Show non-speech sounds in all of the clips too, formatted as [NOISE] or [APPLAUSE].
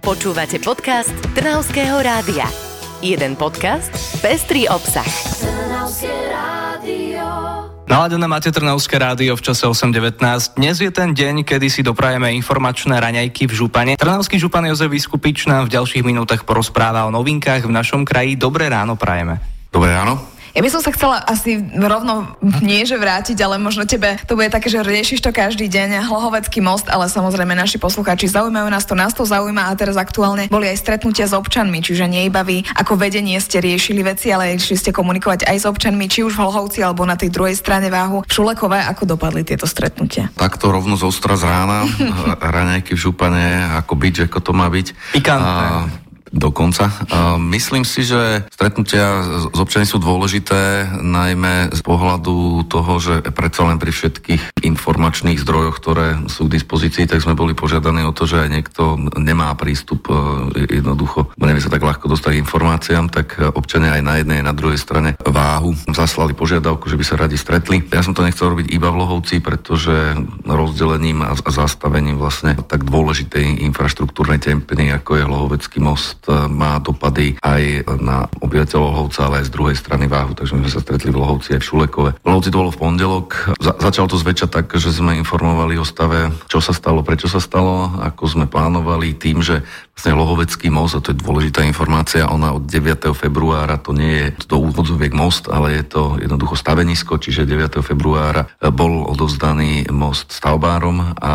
Počúvate podcast Trnavského rádia. Jeden podcast, pestrý obsah. Naladené máte Trnavské rádio v čase 8.19. Dnes je ten deň, kedy si doprajeme informačné raňajky v Župane. Trnavský Župan Jozef Vyskupič nám v ďalších minútach porozpráva o novinkách v našom kraji. Dobré ráno prajeme. Dobré ráno. Ja by som sa chcela asi rovno nie, že vrátiť, ale možno tebe to bude také, že riešiš to každý deň. Hlohovecký most, ale samozrejme naši poslucháči zaujímajú nás to, nás to zaujíma a teraz aktuálne boli aj stretnutia s občanmi, čiže nie iba vy ako vedenie ste riešili veci, ale išli ste komunikovať aj s občanmi, či už v Hlohovci alebo na tej druhej strane váhu. V Šulekové, ako dopadli tieto stretnutia? Takto rovno z ostra z rána, [LAUGHS] raňajky v župane, ako byť, ako to má byť. Pikantné. A Dokonca. Myslím si, že stretnutia s občanmi sú dôležité, najmä z pohľadu toho, že predsa len pri všetkých informačných zdrojoch, ktoré sú k dispozícii, tak sme boli požiadaní o to, že aj niekto nemá prístup e, jednoducho, nevie sa tak ľahko dostať informáciám, tak občania aj na jednej, aj na druhej strane váhu zaslali požiadavku, že by sa radi stretli. Ja som to nechcel robiť iba v Lohovci, pretože rozdelením a zastavením vlastne tak dôležitej infraštruktúrnej tempeny, ako je Lohovecký most, má dopady aj na obyvateľov Lohovca, ale aj z druhej strany váhu, takže sme sa stretli v Lohovci aj v Šulekove. V Lohovci to bolo v pondelok. Za- začalo to zväčša tak, že sme informovali o stave, čo sa stalo, prečo sa stalo, ako sme plánovali tým, že vlastne Lohovecký most, a to je dôležitá informácia, ona od 9. februára, to nie je do úvodzoviek most, ale je to jednoducho stavenisko, čiže 9. februára bol odovzdaný most stavbárom a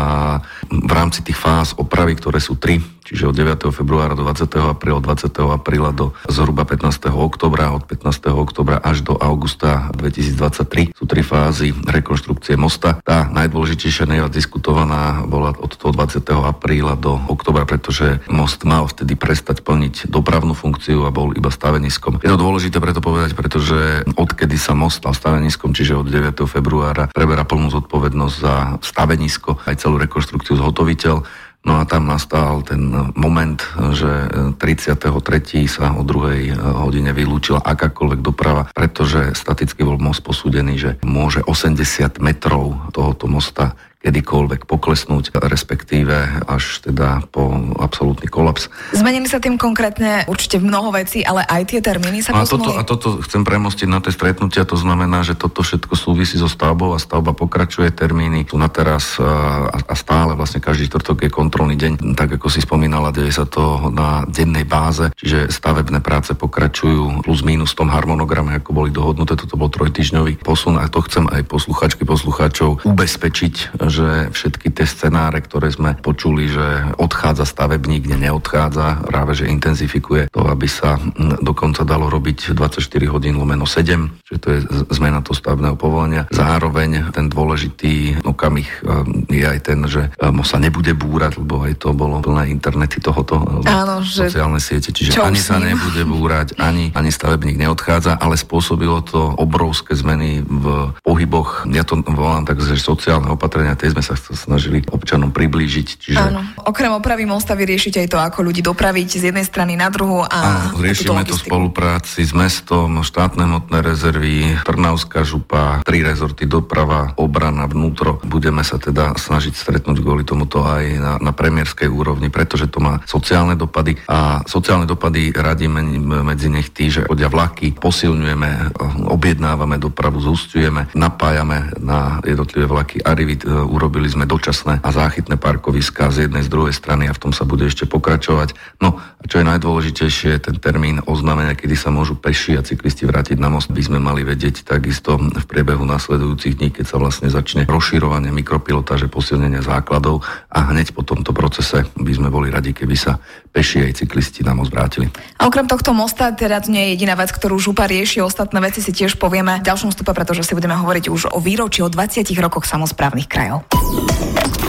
v rámci tých fáz opravy, ktoré sú tri, čiže od 9. februára do 20. apríla, od 20. apríla do zhruba 15. oktobra, od 15. oktobra až do augusta 2023 sú tri fázy rekonštrukcie mosta. Tá najdôležitejšia, najviac diskutovaná bola od toho 20. apríla do oktobra, pretože most mal vtedy prestať plniť dopravnú funkciu a bol iba staveniskom. Je to dôležité preto povedať, pretože odkedy sa most stal staveniskom, čiže od 9. februára preberá plnú zodpovednosť za stavenisko, aj celú rekonštrukciu zhotoviteľ. No a tam nastal ten moment, že 33. sa o druhej hodine vylúčila akákoľvek doprava, pretože staticky bol most posúdený, že môže 80 metrov tohoto mosta kedykoľvek poklesnúť, respektíve až teda po absolútny kolaps. Zmenili sa tým konkrétne určite mnoho vecí, ale aj tie termíny sa a toto, a toto chcem premostiť na tie stretnutia, to znamená, že toto všetko súvisí so stavbou a stavba pokračuje, termíny sú na teraz a, a stále vlastne každý štvrtok je kontrolný deň, tak ako si spomínala, deje sa to na dennej báze, čiže stavebné práce pokračujú plus minus v tom harmonograme, ako boli dohodnuté, toto bol trojtyžňový posun a to chcem aj posluchačky, poslucháčov ubezpečiť, že všetky tie scenáre, ktoré sme počuli, že odchádza stavebník, kde neodchádza, práve že intenzifikuje to, aby sa dokonca dalo robiť 24 hodín lomeno 7, že to je zmena toho stavebného povolenia. Zároveň ten dôležitý okamih e, je aj ten, že e, sa nebude búrať, lebo aj to bolo plné internety tohoto e, Áno, že sociálne siete, čiže ani sa nebude búrať, ani, ani stavebník neodchádza, ale spôsobilo to obrovské zmeny v pohyboch. Ja to volám tak, že sociálne opatrenia, tie sme sa snažili občanom priblížiť. Čiže... Áno. Okrem opravy mosta vy riešite aj to, ako ľudí dopraviť z jednej strany na druhú. A Áno, riešime to spolupráci s mestom, štátne hmotné rezervy, Trnavská župa, tri rezorty doprava, obrana, vnútro. Budeme sa teda snažiť stretnúť kvôli tomuto aj na, na premiérskej úrovni, pretože to má sociálne dopady a sociálne dopady radíme medzi nech tí, že chodia vlaky, posilňujeme, objednávame dopravu, zústujeme, napájame na jednotlivé vlaky Arivit, urobili sme dočasné a záchytné parkoviská z jednej z druhej strany a v tom sa bude ešte pokračovať. No a čo je najdôležitejšie, ten termín oznámenia, kedy sa môžu peši a cyklisti vrátiť na most, by sme mali vedieť takisto v priebehu nasledujúcich dní, keď sa vlastne začne rozširovanie mikropilotáže, posilnenie základov a hneď po tomto procese by sme boli radi, keby sa peši aj cyklisti na most vrátili. A okrem tohto mosta, teda to nie je jediná vec, ktorú župa rieši, ostatné veci si tiež povieme v ďalšom stupe, pretože si budeme hovoriť už o výročí o 20 rokoch samozprávnych krajov.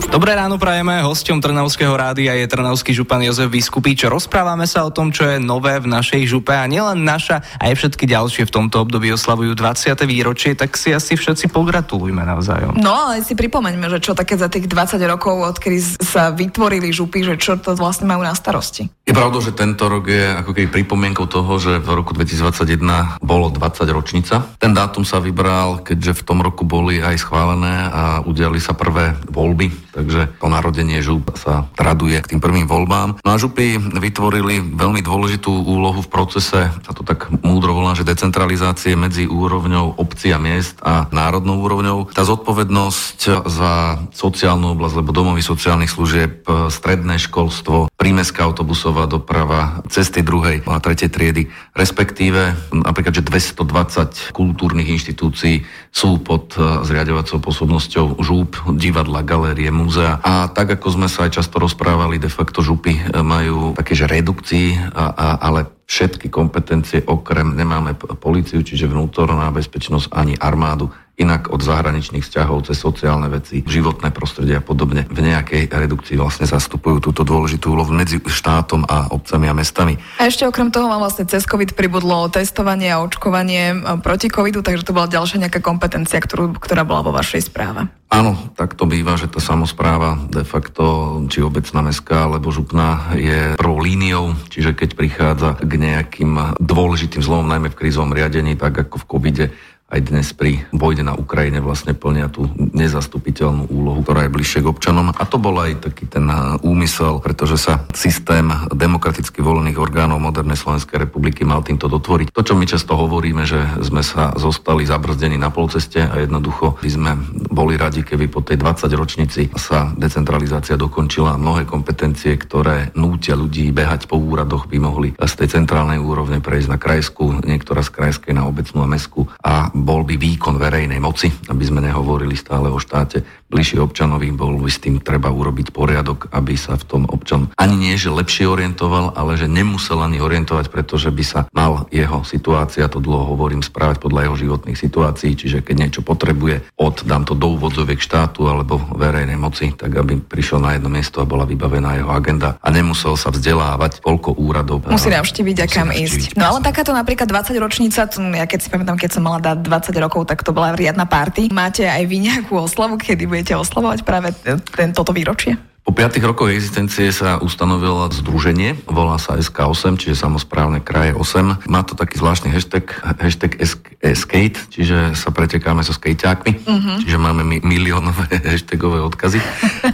Dobré ráno prajeme, hosťom Trnavského rádia je Trnavský župan Jozef Vyskupič. Rozprávame sa o tom, čo je nové v našej župe a nielen naša, aj všetky ďalšie v tomto období oslavujú 20. výročie, tak si asi všetci pogratulujme navzájom. No ale si pripomeňme, že čo také za tých 20 rokov, odkedy sa vytvorili župy, že čo to vlastne majú na starosti. Je pravdou, že tento rok je ako keby pripomienkou toho, že v roku 2021 bolo 20 ročnica. Ten dátum sa vybral, keďže v tom roku boli aj schválené a udiali sa prvé voľby, takže to narodenie žup sa traduje k tým prvým voľbám. No a župy vytvorili veľmi dôležitú úlohu v procese, sa to tak múdro volá, že decentralizácie medzi úrovňou obcí a miest a národnou úrovňou. Tá zodpovednosť za sociálnu oblasť, lebo domovy sociálnych služieb, stredné školstvo, prímeská autobusová doprava, cesty druhej a tretej triedy, respektíve napríklad, že 220 kultúrnych inštitúcií sú pod e, zriadovacou posobnosťou žúb, divadla, galérie, múzea. A tak, ako sme sa aj často rozprávali, de facto župy e, majú také, že redukcii, a, a, ale všetky kompetencie okrem nemáme policiu, čiže vnútorná bezpečnosť ani armádu inak od zahraničných vzťahov cez sociálne veci, životné prostredie a podobne v nejakej redukcii vlastne zastupujú túto dôležitú úlohu medzi štátom a obcami a mestami. A ešte okrem toho vám vlastne cez COVID pribudlo testovanie a očkovanie proti COVIDu, takže to bola ďalšia nejaká kompetencia, ktorú, ktorá bola vo vašej správe. Áno, tak to býva, že tá samozpráva de facto, či obecná mestská alebo župná je prvou líniou, čiže keď prichádza k nejakým dôležitým zlomom, najmä v krízovom riadení, tak ako v covide, aj dnes pri vojne na Ukrajine vlastne plnia tú nezastupiteľnú úlohu, ktorá je bližšie k občanom. A to bol aj taký ten úmysel, pretože sa systém demokraticky volených orgánov modernej Slovenskej republiky mal týmto dotvoriť. To, čo my často hovoríme, že sme sa zostali zabrzdení na polceste a jednoducho by sme boli radi, keby po tej 20 ročnici sa decentralizácia dokončila. Mnohé kompetencie, ktoré nútia ľudí behať po úradoch, by mohli z tej centrálnej úrovne prejsť na krajskú, niektorá z krajskej na obecnú a mestskú a bol by výkon verejnej moci, aby sme nehovorili stále o štáte, bližšie občanovi, bol by s tým treba urobiť poriadok, aby sa v tom občan ani nie, že lepšie orientoval, ale že nemusel ani orientovať, pretože by sa mal jeho situácia, to dlho hovorím, správať podľa jeho životných situácií, čiže keď niečo potrebuje od, dám to do úvodzoviek štátu alebo verejnej moci, tak aby prišiel na jedno miesto a bola vybavená jeho agenda a nemusel sa vzdelávať, koľko úradov. Musí navštíviť a kam ísť. No ale takáto napríklad 20 ročnica, ja keď si pamätám, keď som mala dať 20 rokov, tak to bola riadna party. Máte aj vy nejakú oslavu, kedy budete oslavovať práve ten, toto výročie? Po 5 rokoch existencie sa ustanovilo združenie, volá sa SK8, čiže samozprávne kraje 8. Má to taký zvláštny hashtag, hashtag skate, čiže sa pretekáme so skejťákmi, uh-huh. čiže máme mi, miliónové [LAUGHS] hashtagové odkazy,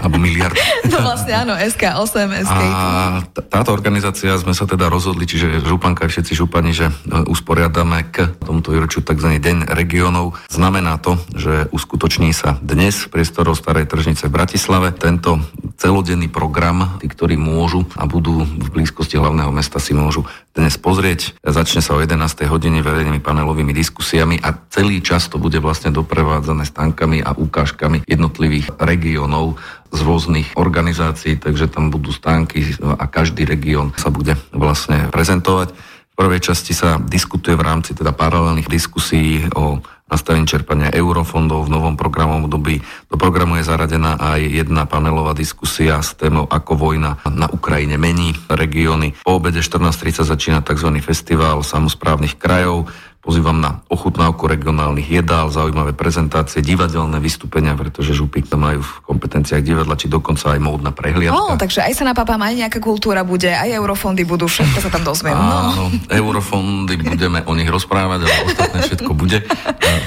alebo miliard. [LAUGHS] No vlastne áno, SK8, skate. A t- táto organizácia sme sa teda rozhodli, čiže županka všetci župani, že e, usporiadame k tomuto výročiu tzv. Deň regionov. Znamená to, že uskutoční sa dnes v priestoroch Starej tržnice v Bratislave. Tento celodenný program, tí, ktorí môžu a budú v blízkosti hlavného mesta si môžu dnes pozrieť. Začne sa o 11. hodine verejnými panelovými diskusiami a celý čas to bude vlastne doprevádzané stánkami a ukážkami jednotlivých regiónov z rôznych organizácií, takže tam budú stánky a každý región sa bude vlastne prezentovať. V prvej časti sa diskutuje v rámci teda paralelných diskusí o nastavení čerpania eurofondov v novom programovom období. Do programu je zaradená aj jedna panelová diskusia s témou Ako vojna na Ukrajine mení regióny. Po obede 14.30 začína tzv. festival samozprávnych krajov. Pozývam na ochutnávku regionálnych jedál, zaujímavé prezentácie, divadelné vystúpenia, pretože župy majú v kompetenciách divadla, či dokonca aj módna prehliadka. Oh, takže aj sa napápam, aj nejaká kultúra bude, aj eurofondy budú, všetko sa tam dozviem. No. Áno, eurofondy budeme o nich rozprávať, ale ostatné všetko bude.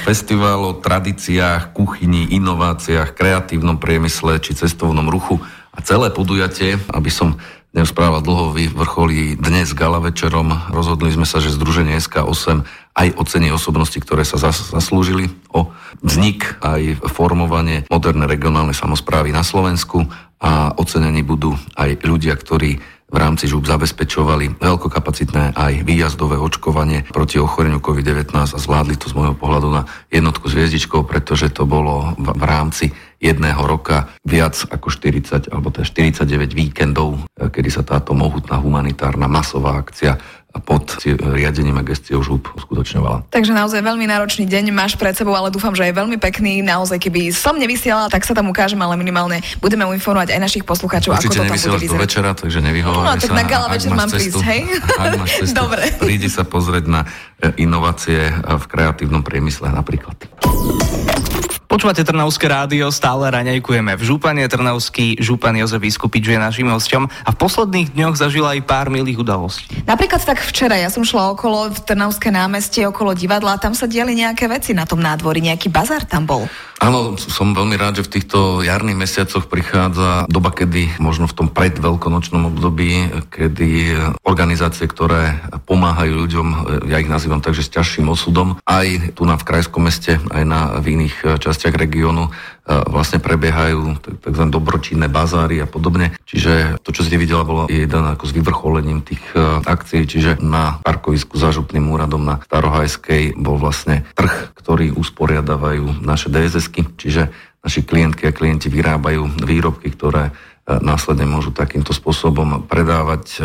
Festival o tradíciách, kuchyni, inováciách, kreatívnom priemysle či cestovnom ruchu a celé podujatie, aby som neusprával dlho, vyvrcholí dnes gala večerom. Rozhodli sme sa, že Združenie SK8 aj ocenie osobnosti, ktoré sa zas, zaslúžili o vznik, aj formovanie modernej regionálnej samozprávy na Slovensku a ocenení budú aj ľudia, ktorí v rámci žúb zabezpečovali veľkokapacitné aj výjazdové očkovanie proti ochoreniu COVID-19 a zvládli to z môjho pohľadu na jednotku s hviezdičkou, pretože to bolo v, rámci jedného roka viac ako 40 alebo teda 49 víkendov, kedy sa táto mohutná humanitárna masová akcia pod riadením a gestiou žúb uskutočňovala. Takže naozaj veľmi náročný deň máš pred sebou, ale dúfam, že je veľmi pekný. Naozaj, keby som nevysielala, tak sa tam ukážem, ale minimálne budeme informovať aj našich poslucháčov, Určite ako to tam bude vyzerať. večera, takže nevyhovávaj no, tak sa. na gala večer mám cestu, prísť, hej? [LAUGHS] Ak máš cestu, Dobre. prídi sa pozrieť na e, inovácie v kreatívnom priemysle napríklad. Počúvate Trnavské rádio, stále raňajkujeme v Župane. Trnavský Župan Jozef Vyskupič je našim hostom a v posledných dňoch zažila aj pár milých udalostí. Napríklad tak včera, ja som šla okolo v Trnavské námestie, okolo divadla a tam sa diali nejaké veci na tom nádvorí, nejaký bazar tam bol. Áno, som veľmi rád, že v týchto jarných mesiacoch prichádza doba, kedy možno v tom predveľkonočnom období, kedy organizácie, ktoré pomáhajú ľuďom, ja ich nazývam tak, že s ťažším osudom, aj tu na v krajskom meste, aj na v iných častiach regiónu, vlastne prebiehajú tzv. dobročinné bazáry a podobne. Čiže to, čo ste videla, bolo jeden ako s vyvrcholením tých akcií, čiže na parkovisku za župným úradom na Starohajskej bol vlastne trh, ktorý usporiadávajú naše DSSky, čiže naši klientky a klienti vyrábajú výrobky, ktoré následne môžu takýmto spôsobom predávať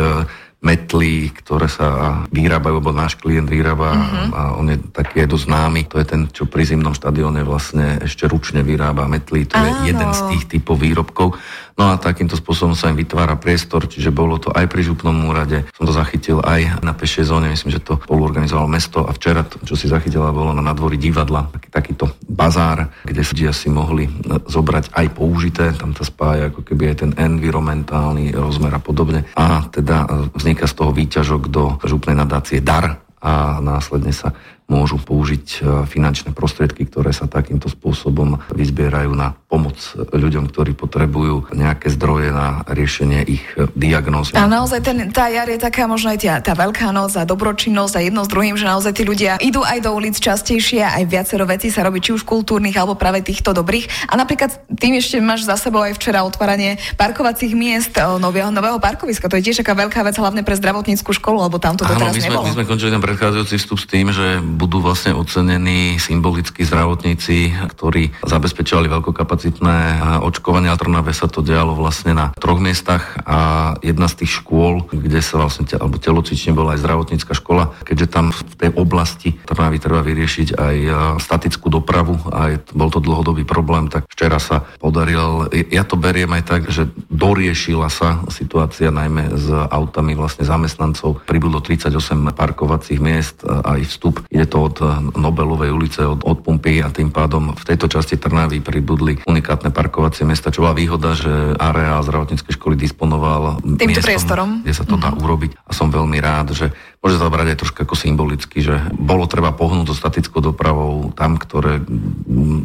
metly, ktoré sa vyrábajú, lebo náš klient vyrába uh-huh. a on je taký aj dosť známy. To je ten, čo pri zimnom štadióne vlastne ešte ručne vyrába metly. To Áno. je jeden z tých typov výrobkov. No a takýmto spôsobom sa im vytvára priestor, čiže bolo to aj pri župnom úrade. Som to zachytil aj na pešej zóne, myslím, že to spoluorganizovalo mesto a včera, to, čo si zachytila, bolo na nadvorí divadla, taký, takýto bazár, kde ľudia si mohli zobrať aj použité, tam sa spája ako keby aj ten environmentálny rozmer a podobne. A teda vzniká z toho výťažok do župnej nadácie DAR, a následne sa môžu použiť e, finančné prostriedky, ktoré sa takýmto spôsobom vyzbierajú na pomoc ľuďom, ktorí potrebujú nejaké zdroje na riešenie ich e, diagnóz. A naozaj ten, tá jar je taká možno aj tá, tá veľká noc a dobročinnosť a jedno s druhým, že naozaj tí ľudia idú aj do ulic častejšie a aj viacero vecí sa robí, či už kultúrnych alebo práve týchto dobrých. A napríklad tým ešte máš za sebou aj včera otváranie parkovacích miest nového, nového parkoviska. To je tiež taká veľká vec, hlavne pre zdravotníckú školu, lebo tam to teraz my sme, nebolo. My sme končili ten predchádzajúci vstup s tým, že budú vlastne ocenení symbolickí zdravotníci, ktorí zabezpečovali veľkokapacitné očkovanie. A Trnave sa to dialo vlastne na troch miestach a jedna z tých škôl, kde sa vlastne, alebo telocične bola aj zdravotnícka škola, keďže tam v tej oblasti Trnavy treba vyriešiť aj statickú dopravu a bol to dlhodobý problém, tak včera sa podaril, ja to beriem aj tak, že doriešila sa situácia najmä s autami vlastne zamestnancov. Pribudlo 38 parkovacích miest, aj vstup. Ide to od Nobelovej ulice, od, od Pumpy a tým pádom v tejto časti Trnavy pribudli unikátne parkovacie miesta, čo bola výhoda, že areál zdravotníckej školy disponoval týmto miestom, priestorom, kde sa to dá mm-hmm. urobiť a som veľmi rád, že môže sa brať aj trošku ako symbolicky, že bolo treba pohnúť so statickou dopravou tam, ktoré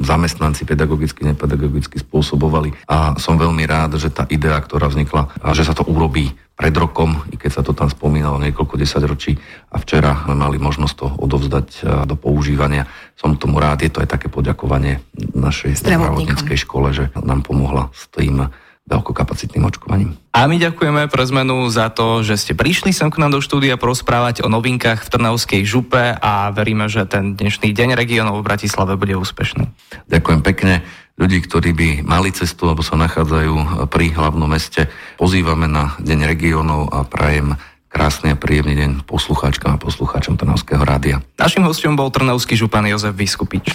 zamestnanci pedagogicky, nepedagogicky spôsobovali. A som veľmi rád, že tá idea, ktorá vznikla, a že sa to urobí pred rokom, i keď sa to tam spomínalo niekoľko desaťročí a včera sme mali možnosť to odovzdať do používania. Som tomu rád, je to aj také poďakovanie našej zdravotníckej škole, že nám pomohla s tým veľkokapacitným očkovaním. A my ďakujeme pre zmenu za to, že ste prišli sem k nám do štúdia porozprávať o novinkách v Trnavskej župe a veríme, že ten dnešný deň regionov v Bratislave bude úspešný. Ďakujem pekne ľudí, ktorí by mali cestu alebo sa nachádzajú pri hlavnom meste. Pozývame na Deň regiónov a prajem krásny a príjemný deň poslucháčkam a poslucháčom Trnavského rádia. Našim hostom bol Trnavský župan Jozef Vyskupič.